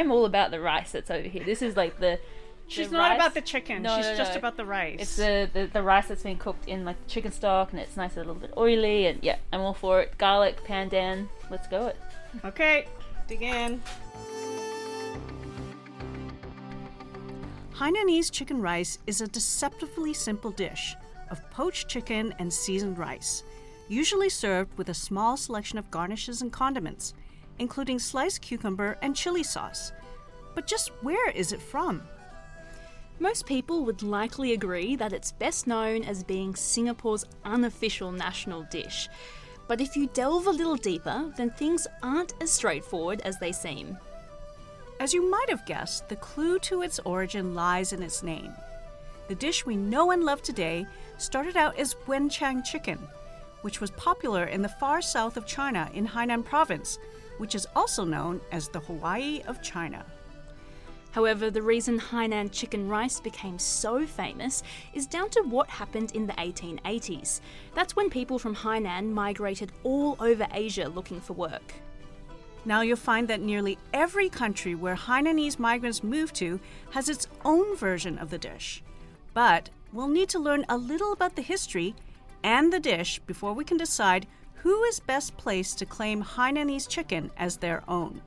I'm all about the rice that's over here. This is like the. She's the not rice- about the chicken. No, She's no, just no. about the rice. It's the, the the rice that's been cooked in like chicken stock, and it's nice, a little bit oily, and yeah, I'm all for it. Garlic, pandan, let's go it. Okay, dig in. Hainanese chicken rice is a deceptively simple dish of poached chicken and seasoned rice, usually served with a small selection of garnishes and condiments, including sliced cucumber and chili sauce. But just where is it from? Most people would likely agree that it's best known as being Singapore's unofficial national dish. But if you delve a little deeper, then things aren't as straightforward as they seem. As you might have guessed, the clue to its origin lies in its name. The dish we know and love today started out as Wenchang chicken, which was popular in the far south of China in Hainan province, which is also known as the Hawaii of China. However, the reason Hainan chicken rice became so famous is down to what happened in the 1880s. That's when people from Hainan migrated all over Asia looking for work. Now you'll find that nearly every country where Hainanese migrants moved to has its own version of the dish. But we'll need to learn a little about the history and the dish before we can decide who is best placed to claim Hainanese chicken as their own.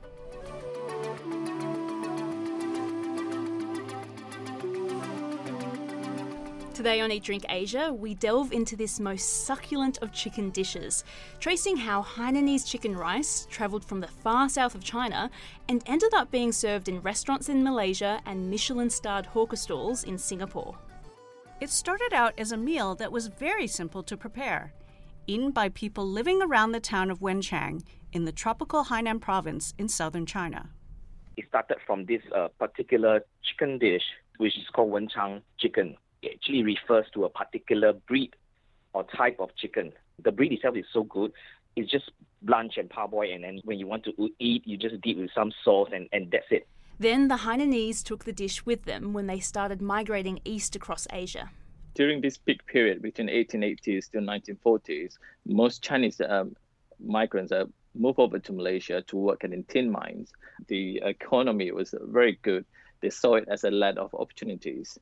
Today on Eat Drink Asia, we delve into this most succulent of chicken dishes, tracing how Hainanese chicken rice travelled from the far south of China and ended up being served in restaurants in Malaysia and Michelin starred hawker stalls in Singapore. It started out as a meal that was very simple to prepare, eaten by people living around the town of Wenchang in the tropical Hainan province in southern China. it started from this uh, particular chicken dish, which is called wenchang chicken. It actually refers to a particular breed or type of chicken. The breed itself is so good, it's just blanch and parboiled, and then when you want to eat, you just dip with some sauce, and, and that's it. Then the Hainanese took the dish with them when they started migrating east across Asia. During this peak period between 1880s to 1940s, most Chinese um, migrants uh, moved over to Malaysia to work in tin mines. The economy was very good. They saw it as a land of opportunities.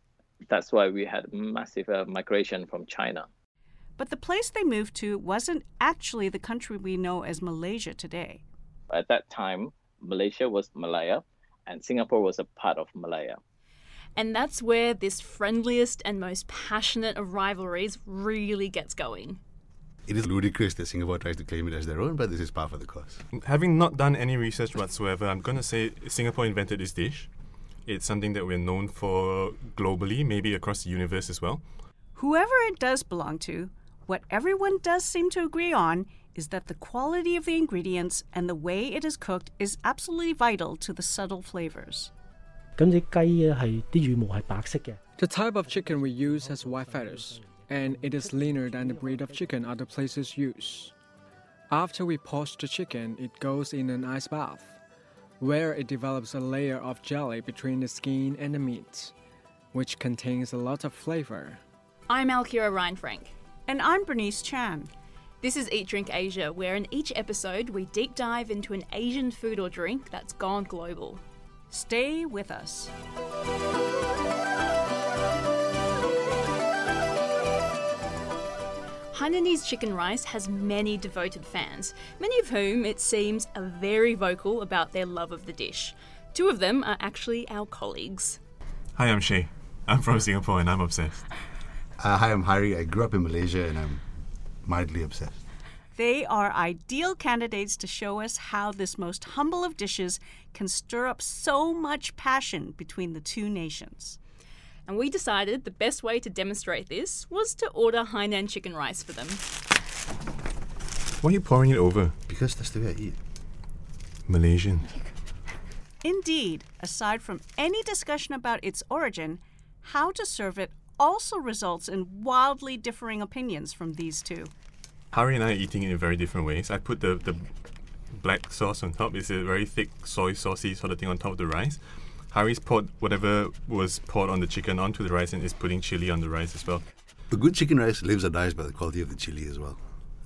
That's why we had massive uh, migration from China. But the place they moved to wasn't actually the country we know as Malaysia today. At that time, Malaysia was Malaya, and Singapore was a part of Malaya. And that's where this friendliest and most passionate of rivalries really gets going. It is ludicrous that Singapore tries to claim it as their own, but this is par for the course. Having not done any research whatsoever, I'm going to say Singapore invented this dish. It's something that we're known for globally, maybe across the universe as well. Whoever it does belong to, what everyone does seem to agree on is that the quality of the ingredients and the way it is cooked is absolutely vital to the subtle flavors. 咁只鸡咧系啲羽毛系白色嘅。 The type of chicken we use has white feathers, and it is leaner than the breed of chicken other places use. After we poach the chicken, it goes in an ice bath, where it develops a layer of jelly between the skin and the meat, which contains a lot of flavor. I'm Alkira Ryan Frank. And I'm Bernice Chan. This is Eat Drink Asia, where in each episode we deep dive into an Asian food or drink that's gone global. Stay with us. Hainanese chicken rice has many devoted fans, many of whom, it seems, are very vocal about their love of the dish. Two of them are actually our colleagues. Hi, I'm Shay. I'm from Singapore and I'm obsessed. Uh, hi, I'm Hari. I grew up in Malaysia and I'm mildly obsessed. They are ideal candidates to show us how this most humble of dishes can stir up so much passion between the two nations. And we decided the best way to demonstrate this was to order Hainan chicken rice for them. Why are you pouring it over? Because that's the way I eat. Malaysian. Indeed, aside from any discussion about its origin, how to serve it also results in wildly differing opinions from these two. Hari and I are eating it in very different ways. I put the, the black sauce on top. It's a very thick soy saucy sort of thing on top of the rice. Hari's poured whatever was poured on the chicken onto the rice and is putting chili on the rice as well. A good chicken rice lives or dies by the quality of the chili as well.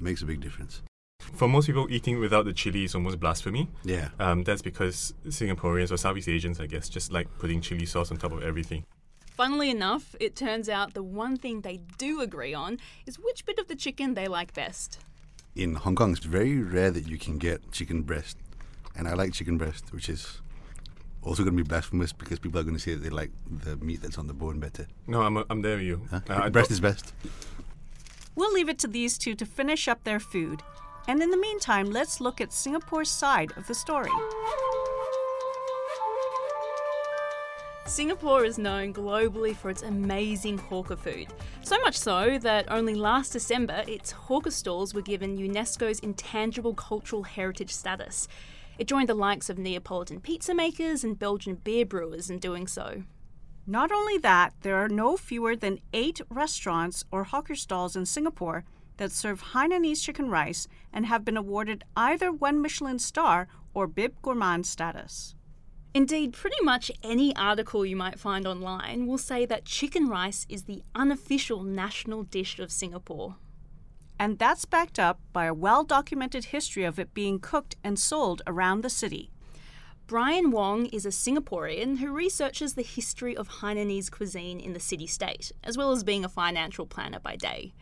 It makes a big difference. For most people, eating without the chili is almost blasphemy. Yeah. Um, that's because Singaporeans or Southeast Asians, I guess, just like putting chili sauce on top of everything. Funnily enough, it turns out the one thing they do agree on is which bit of the chicken they like best. In Hong Kong, it's very rare that you can get chicken breast. And I like chicken breast, which is also going to be blasphemous because people are going to say that they like the meat that's on the bone better. No, I'm, I'm there with you. Huh? Uh, breast is best. We'll leave it to these two to finish up their food. And in the meantime, let's look at Singapore's side of the story. Singapore is known globally for its amazing hawker food. So much so that only last December its hawker stalls were given UNESCO's Intangible Cultural Heritage status. It joined the likes of Neapolitan pizza makers and Belgian beer brewers in doing so. Not only that, there are no fewer than eight restaurants or hawker stalls in Singapore that serve Hainanese chicken rice and have been awarded either one Michelin star or Bib Gourmand status. Indeed, pretty much any article you might find online will say that chicken rice is the unofficial national dish of Singapore. And that's backed up by a well documented history of it being cooked and sold around the city. Brian Wong is a Singaporean who researches the history of Hainanese cuisine in the city state, as well as being a financial planner by day.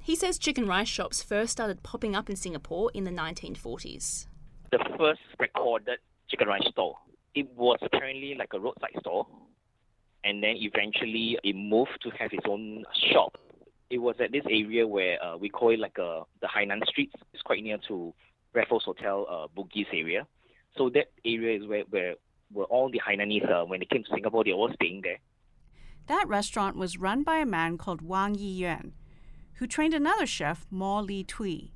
He says chicken rice shops first started popping up in Singapore in the 1940s. The first recorded chicken rice store, it was apparently like a roadside store, and then eventually it moved to have its own shop. It was at this area where uh, we call it like uh, the Hainan Streets. It's quite near to Raffles Hotel, uh, Bugis area. So that area is where, where, where all the Hainanese, uh, when they came to Singapore, they were all staying there. That restaurant was run by a man called Wang Yiyuan, who trained another chef, Mo Li Tui.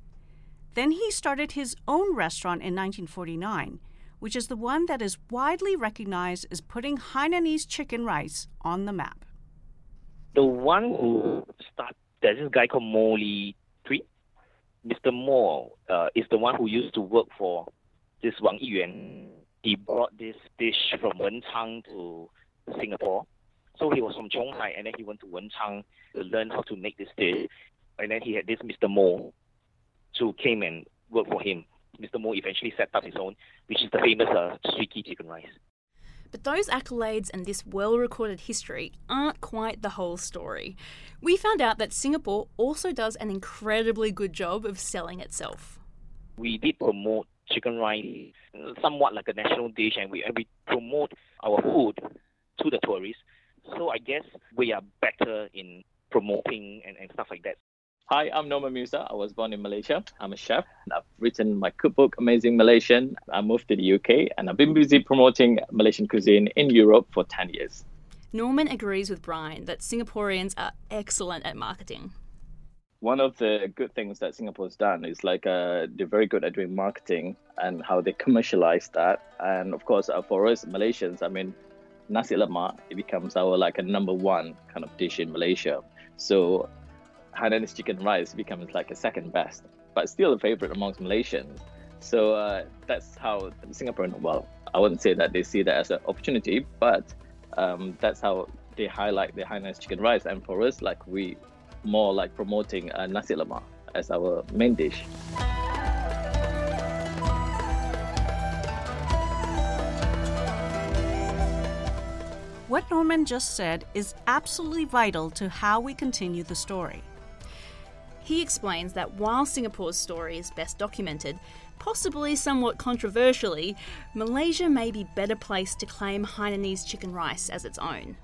Then he started his own restaurant in 1949, which is the one that is widely recognized as putting Hainanese chicken rice on the map. The one who started, there's this guy called Mo Tui. Mr. Mo uh, is the one who used to work for this Wang Yiyuan. He brought this dish from Wenchang to Singapore. So he was from Zhonghai, and then he went to Wenchang to learn how to make this dish. And then he had this Mr. Mo, who came and worked for him. Mr. Mo eventually set up his own, which is the famous uh, Swee Kee chicken rice. But those accolades and this well recorded history aren't quite the whole story. We found out that Singapore also does an incredibly good job of selling itself. We did promote chicken rice somewhat like a national dish, and we, and we promote our food to the tourists. So I guess we are better in promoting and, and stuff like that. Hi, I'm Norman Musa. I was born in Malaysia. I'm a chef. And I've written my cookbook, Amazing Malaysian. I moved to the UK and I've been busy promoting Malaysian cuisine in Europe for 10 years. Norman agrees with Brian that Singaporeans are excellent at marketing. One of the good things that Singapore's done is like uh, they're very good at doing marketing and how they commercialize that. And of course, uh, for us Malaysians, I mean, nasi lemak it becomes our like a number one kind of dish in Malaysia. So Hainanese chicken rice becomes like a second best, but still a favorite amongst Malaysians. So uh, that's how Singaporean, well, I wouldn't say that they see that as an opportunity, but um, that's how they highlight the Hainanese chicken rice. And for us, like we more like promoting uh, nasi lemak as our main dish. What Norman just said is absolutely vital to how we continue the story. He explains that while Singapore's story is best documented, possibly somewhat controversially, Malaysia may be better placed to claim Hainanese chicken rice as its own.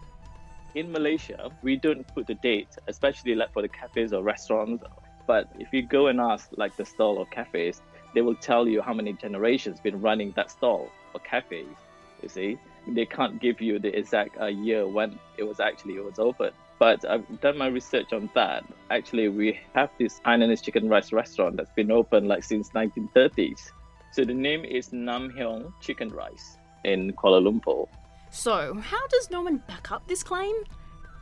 In Malaysia, we don't put the date, especially like for the cafes or restaurants. But if you go and ask like the stall or cafes, they will tell you how many generations been running that stall or cafes. You see, they can't give you the exact uh, year when it was actually it was opened. But I've done my research on that. Actually, we have this Hainanese chicken rice restaurant that's been open like since 1930s. So the name is Nam Heong Chicken Rice in Kuala Lumpur. So, how does Norman back up this claim?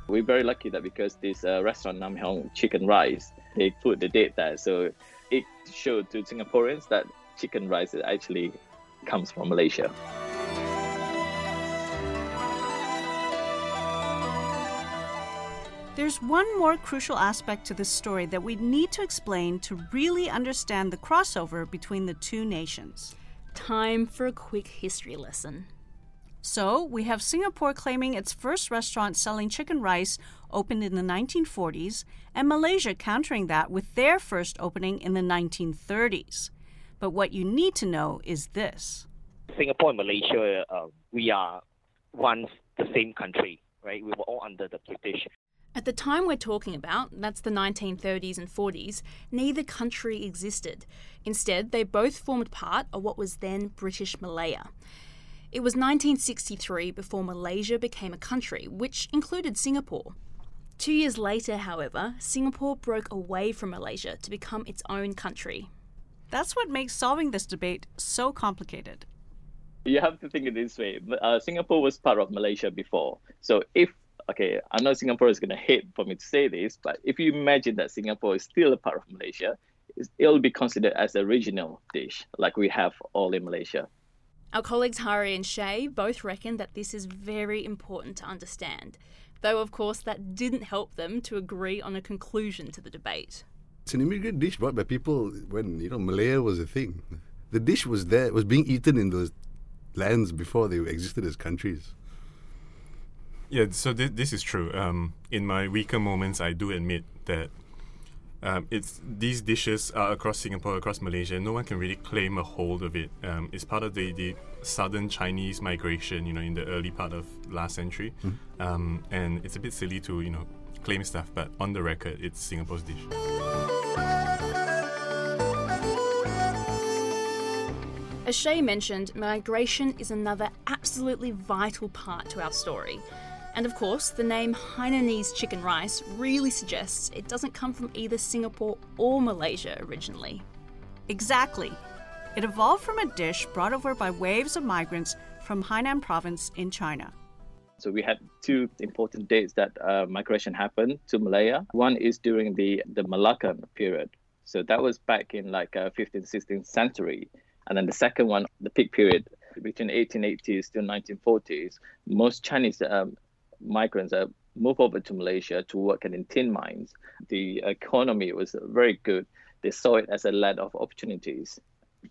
We're very lucky that because this uh, restaurant Nam Heong Chicken Rice, they put the date there, so it showed to Singaporeans that chicken rice actually comes from Malaysia. There's one more crucial aspect to this story that we need to explain to really understand the crossover between the two nations. Time for a quick history lesson. So, we have Singapore claiming its first restaurant selling chicken rice opened in the 1940s, and Malaysia countering that with their first opening in the 1930s. But what you need to know is this Singapore and Malaysia, uh, we are once the same country, right? We were all under the British. At the time we're talking about, that's the 1930s and 40s, neither country existed. Instead, they both formed part of what was then British Malaya. It was 1963 before Malaysia became a country, which included Singapore. Two years later, however, Singapore broke away from Malaysia to become its own country. That's what makes solving this debate so complicated. You have to think it this way uh, Singapore was part of Malaysia before. So if okay, I know Singapore is going to hate for me to say this, but if you imagine that Singapore is still a part of Malaysia, it'll be considered as a regional dish, like we have all in Malaysia. Our colleagues Hari and Shay both reckon that this is very important to understand, though, of course, that didn't help them to agree on a conclusion to the debate. It's an immigrant dish brought by people when, you know, Malaya was a thing. The dish was there, was being eaten in those lands before they existed as countries. Yeah, so th- this is true. Um, in my weaker moments, I do admit that um, it's these dishes are across Singapore, across Malaysia. No one can really claim a hold of it. Um, it's part of the, the southern Chinese migration, you know, in the early part of last century, Mm. um, and it's a bit silly to you know claim stuff. But on the record, it's Singapore's dish. As Shay mentioned, migration is another absolutely vital part to our story. And of course, the name Hainanese chicken rice really suggests it doesn't come from either Singapore or Malaysia originally. Exactly. It evolved from a dish brought over by waves of migrants from Hainan province in China. So we had two important dates that uh, migration happened to Malaya. One is during the, the Malaccan period. So that was back in like uh, 15th, 16th century. And then the second one, the peak period between 1880s to 1940s, most Chinese um, migrants uh, moved over to Malaysia to work in tin mines. The economy was very good. They saw it as a land of opportunities.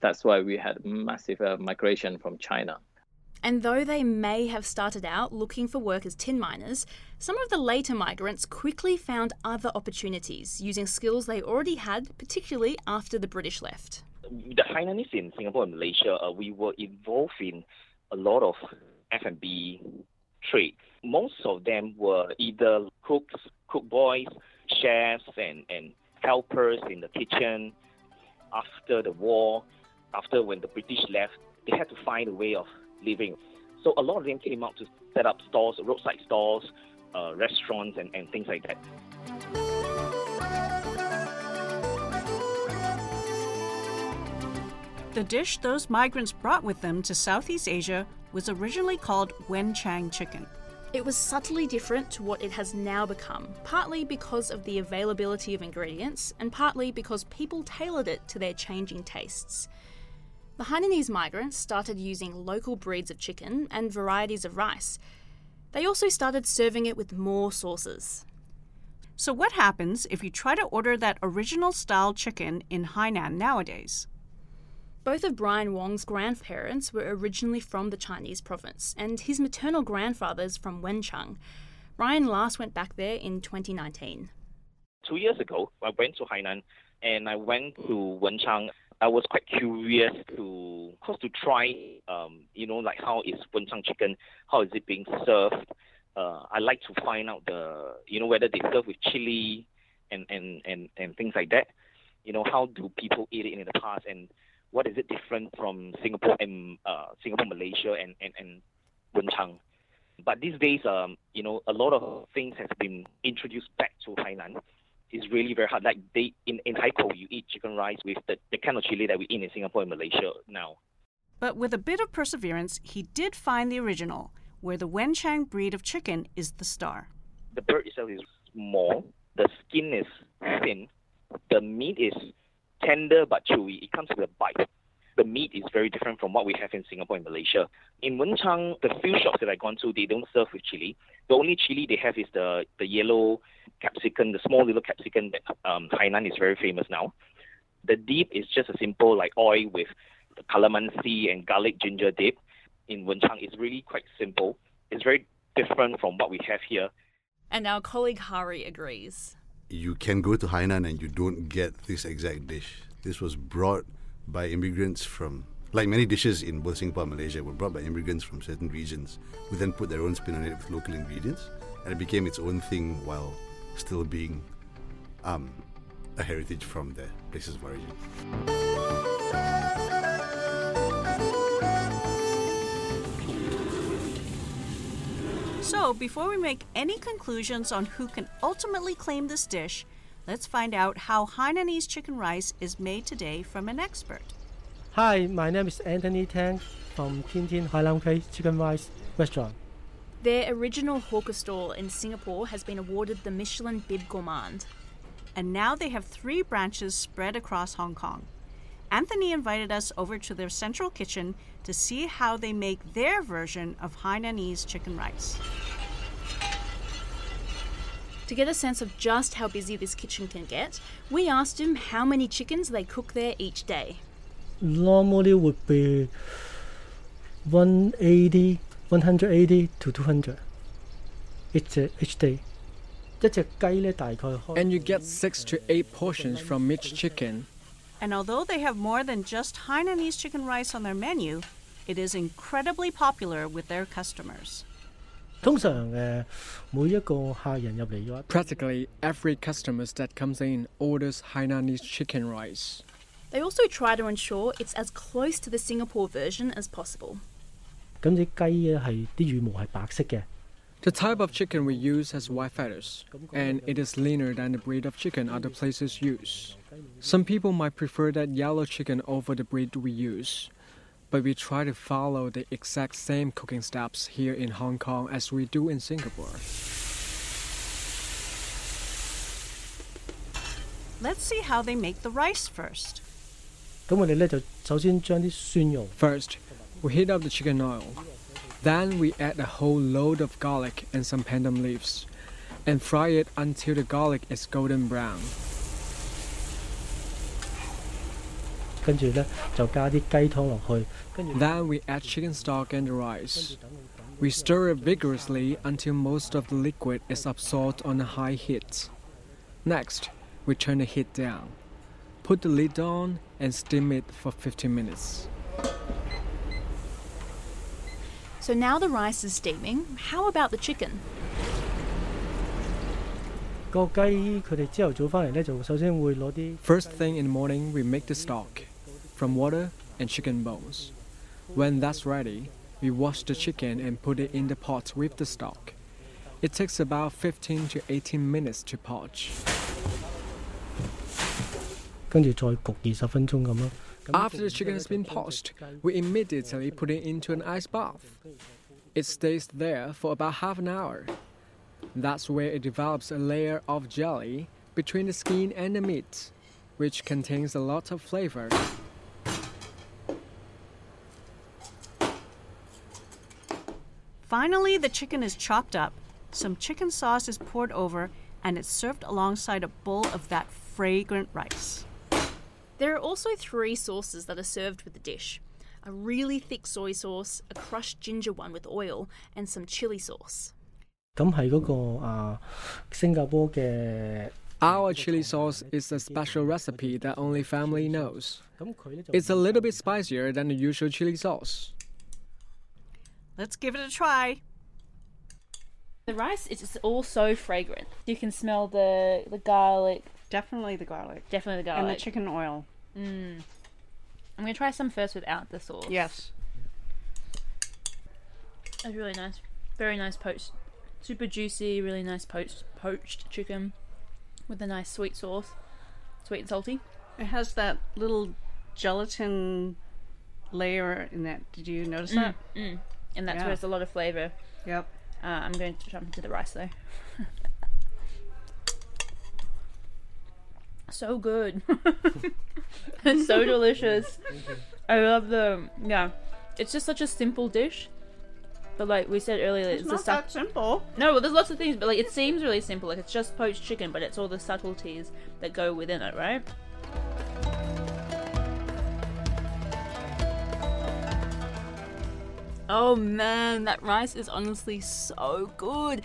That's why we had massive uh, migration from China. And though they may have started out looking for work as tin miners, some of the later migrants quickly found other opportunities using skills they already had, particularly after the British left. The Hainanese in Singapore and Malaysia, uh, we were involved in a lot of F&B trade. Most of them were either cooks, cook boys, chefs, and, and helpers in the kitchen. After the war, after when the British left, they had to find a way of living. So a lot of them came out to set up stores, roadside stores, uh, restaurants, and, and things like that. The dish those migrants brought with them to Southeast Asia was originally called wenchang chicken. It was subtly different to what it has now become, partly because of the availability of ingredients, and partly because people tailored it to their changing tastes. The Hainanese migrants started using local breeds of chicken and varieties of rice. They also started serving it with more sauces. So, what happens if you try to order that original style chicken in Hainan nowadays? Both of Brian Wong's grandparents were originally from the Chinese province, and his maternal grandfather's from Wenchang. Brian last went back there in 2019. Two years ago, I went to Hainan and I went to Wenchang. I was quite curious to, of course, to try, um, you know, like how is Wenchang chicken, how is it being served. Uh, I like to find out the, you know, whether they serve with chili and, and, and, and things like that. You know, how do people eat it in the past and what is it different from Singapore and uh, Singapore, Malaysia, and, and, and Wenchang. But these days, um, you know, a lot of things have been introduced back to Hainan. It's really very hard. Like they in, in Haikou, you eat chicken rice with the, the kind of chili that we eat in Singapore and Malaysia now. But with a bit of perseverance, he did find the original, where the Wenchang breed of chicken is the star. The bird itself is small, the skin is thin, the meat is tender but chewy. It comes with a bite. The meat is very different from what we have in Singapore and Malaysia. In Wenchang, the few shops that I've gone to, they don't serve with chili. The only chili they have is the, the yellow capsicum, the small little capsicum that um, Hainan is very famous now. The dip is just a simple like oil with the calamansi and garlic ginger dip. In Wenchang, it's really quite simple. It's very different from what we have here. And our colleague Hari agrees. You can go to Hainan and you don't get this exact dish. This was brought by immigrants from, like many dishes in both Singapore and Malaysia, were brought by immigrants from certain regions who then put their own spin on it with local ingredients. And it became its own thing while still being um, a heritage from their places of origin. So, before we make any conclusions on who can ultimately claim this dish, let's find out how Hainanese chicken rice is made today from an expert. Hi, my name is Anthony Tang from Tin Tin Hai Lam Chicken Rice Restaurant. Their original hawker stall in Singapore has been awarded the Michelin Bib Gourmand. And now they have three branches spread across Hong Kong. Anthony invited us over to their central kitchen to see how they make their version of Hainanese chicken rice. To get a sense of just how busy this kitchen can get, we asked him how many chickens they cook there each day. Normally would be 180, 180 to 200 each, each day. And you get six to eight portions from each chicken and although they have more than just Hainanese chicken rice on their menu, it is incredibly popular with their customers. Practically every customer that comes in orders Hainanese chicken rice. They also try to ensure it's as close to the Singapore version as possible. The type of chicken we use has white feathers, and it is leaner than the breed of chicken other places use. Some people might prefer that yellow chicken over the breed we use, but we try to follow the exact same cooking steps here in Hong Kong as we do in Singapore. Let's see how they make the rice first. First, we heat up the chicken oil. Then we add a whole load of garlic and some pandan leaves, and fry it until the garlic is golden brown. 跟住咧就加啲鸡汤落去，跟住 Then we add chicken stock and the rice. We stir it vigorously until most of the liquid is absorbed on a high heat. Next, we turn the heat down. Put the lid on and steam it for 15 minutes. So now the rice is steaming. How about the chicken? 个鸡佢哋朝头早翻嚟咧，就首先会攞啲 First thing in the morning, we make the stock from water and chicken bones. When that's ready, we wash the chicken and put it in the pot with the stock. It takes about 15 to 18 minutes to poach. 跟住再焗二十分钟咁咯。咁 After the chicken has been poached, we immediately put it into an ice bath. It stays there for about half an hour. That's where it develops a layer of jelly between the skin and the meat, which contains a lot of flavor. Finally, the chicken is chopped up, some chicken sauce is poured over, and it's served alongside a bowl of that fragrant rice. There are also three sauces that are served with the dish a really thick soy sauce, a crushed ginger one with oil, and some chili sauce. 咁系嗰个啊新加坡嘅 Our chili sauce is a special recipe that only family knows. 咁佢咧就 It's a little bit spicier than the usual chili sauce. Let's give it a try. The rice is just all so fragrant. You can smell the the garlic, Definitely the garlic. definitely the garlic. And the chicken oil. Mm. I'm gonna try some first without the sauce. Yes. It's really nice. Very nice poached. Super juicy, really nice poached poached chicken with a nice sweet sauce. Sweet and salty. It has that little gelatin layer in that. Did you notice that? Mm. And that's Yeah. where it's a lot of flavour. Yep. Uh, I'm going to jump into the rice though. So good. it's so delicious. I love the yeah. It's just such a simple dish. But like we said earlier, It's it's, not that simple. No, well, there's lots of things, but like it seems really simple. Like it's just poached chicken, but it's all the subtleties that go within it, right? Oh man, that rice is honestly so good.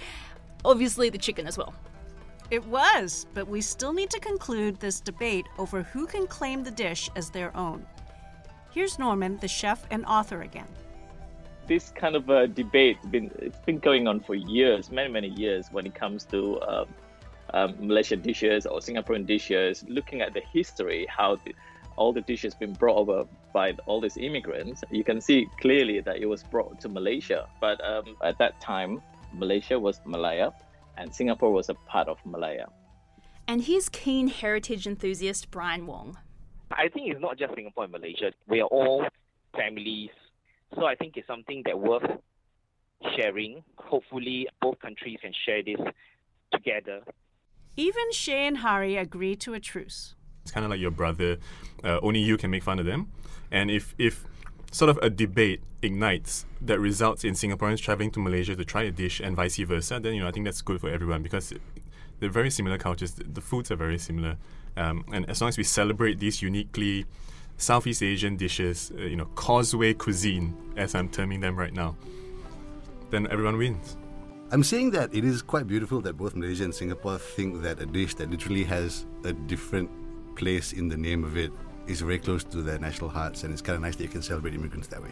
Obviously, the chicken as well. It was, but we still need to conclude this debate over who can claim the dish as their own. Here's Norman, the chef and author again. this kind of a debate been it's been going on for years, many many years when it comes to um, um, Malaysian dishes or Singaporean dishes. Looking at the history, how the, all the dishes been brought over by all these immigrants, you can see clearly that it was brought to Malaysia. But um, at that time, Malaysia was Malaya, and Singapore was a part of Malaya. And here's keen heritage enthusiast Brian Wong. I think it's not just Singapore and Malaysia. We are all families. So I think it's something that worth sharing. Hopefully, both countries can share this together. Even Shay and Hari agree to a truce. It's kind of like your brother. Uh, only you can make fun of them. And if if sort of a debate ignites that results in Singaporeans traveling to Malaysia to try a dish and vice versa, then you know I think that's good for everyone because they're very similar cultures. The, foods are very similar, um, and as long as we celebrate these uniquely Southeast Asian dishes, uh, you know, causeway cuisine, as I'm terming them right now, then everyone wins. I'm saying that it is quite beautiful that both Malaysia and Singapore think that a dish that literally has a different place in the name of it is very close to their national hearts, and it's kind of nice that you can celebrate immigrants that way.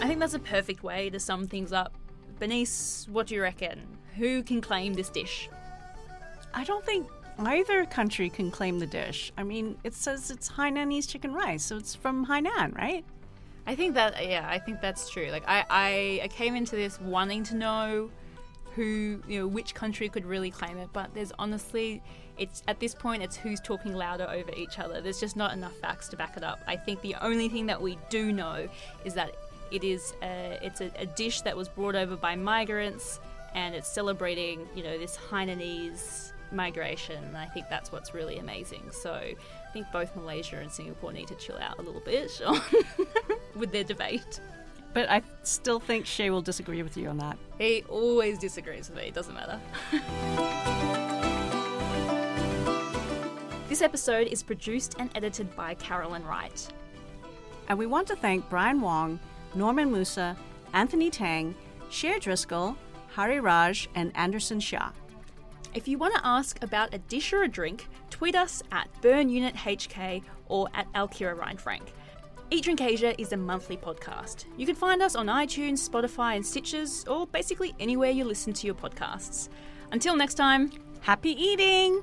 I think that's a perfect way to sum things up. Bernice, what do you reckon? Who can claim this dish? I don't think either country can claim the dish. I mean, it says it's Hainanese chicken rice, so it's from Hainan, right? I think that yeah, I think that's true. Like I, I, I came into this wanting to know who you know which country could really claim it, but there's honestly it's at this point it's who's talking louder over each other. There's just not enough facts to back it up. I think the only thing that we do know is that it is a, it's a, a dish that was brought over by migrants and it's celebrating you know this Hainanese migration and I think that's what's really amazing. So I think both Malaysia and Singapore need to chill out a little bit with their debate. But I still think Shay will disagree with you on that. He always disagrees with me, it doesn't matter. this episode is produced and edited by Carolyn Wright. And we want to thank Brian Wong, Norman Musa, Anthony Tang, Shay Driscoll, Hari Raj, and Anderson Shah. If you want to ask about a dish or a drink, tweet us at BurnUnitHK or at Alkira Reinfrank. Eat Drink Asia is a monthly podcast. You can find us on iTunes, Spotify, and Stitches, or basically anywhere you listen to your podcasts. Until next time, happy eating!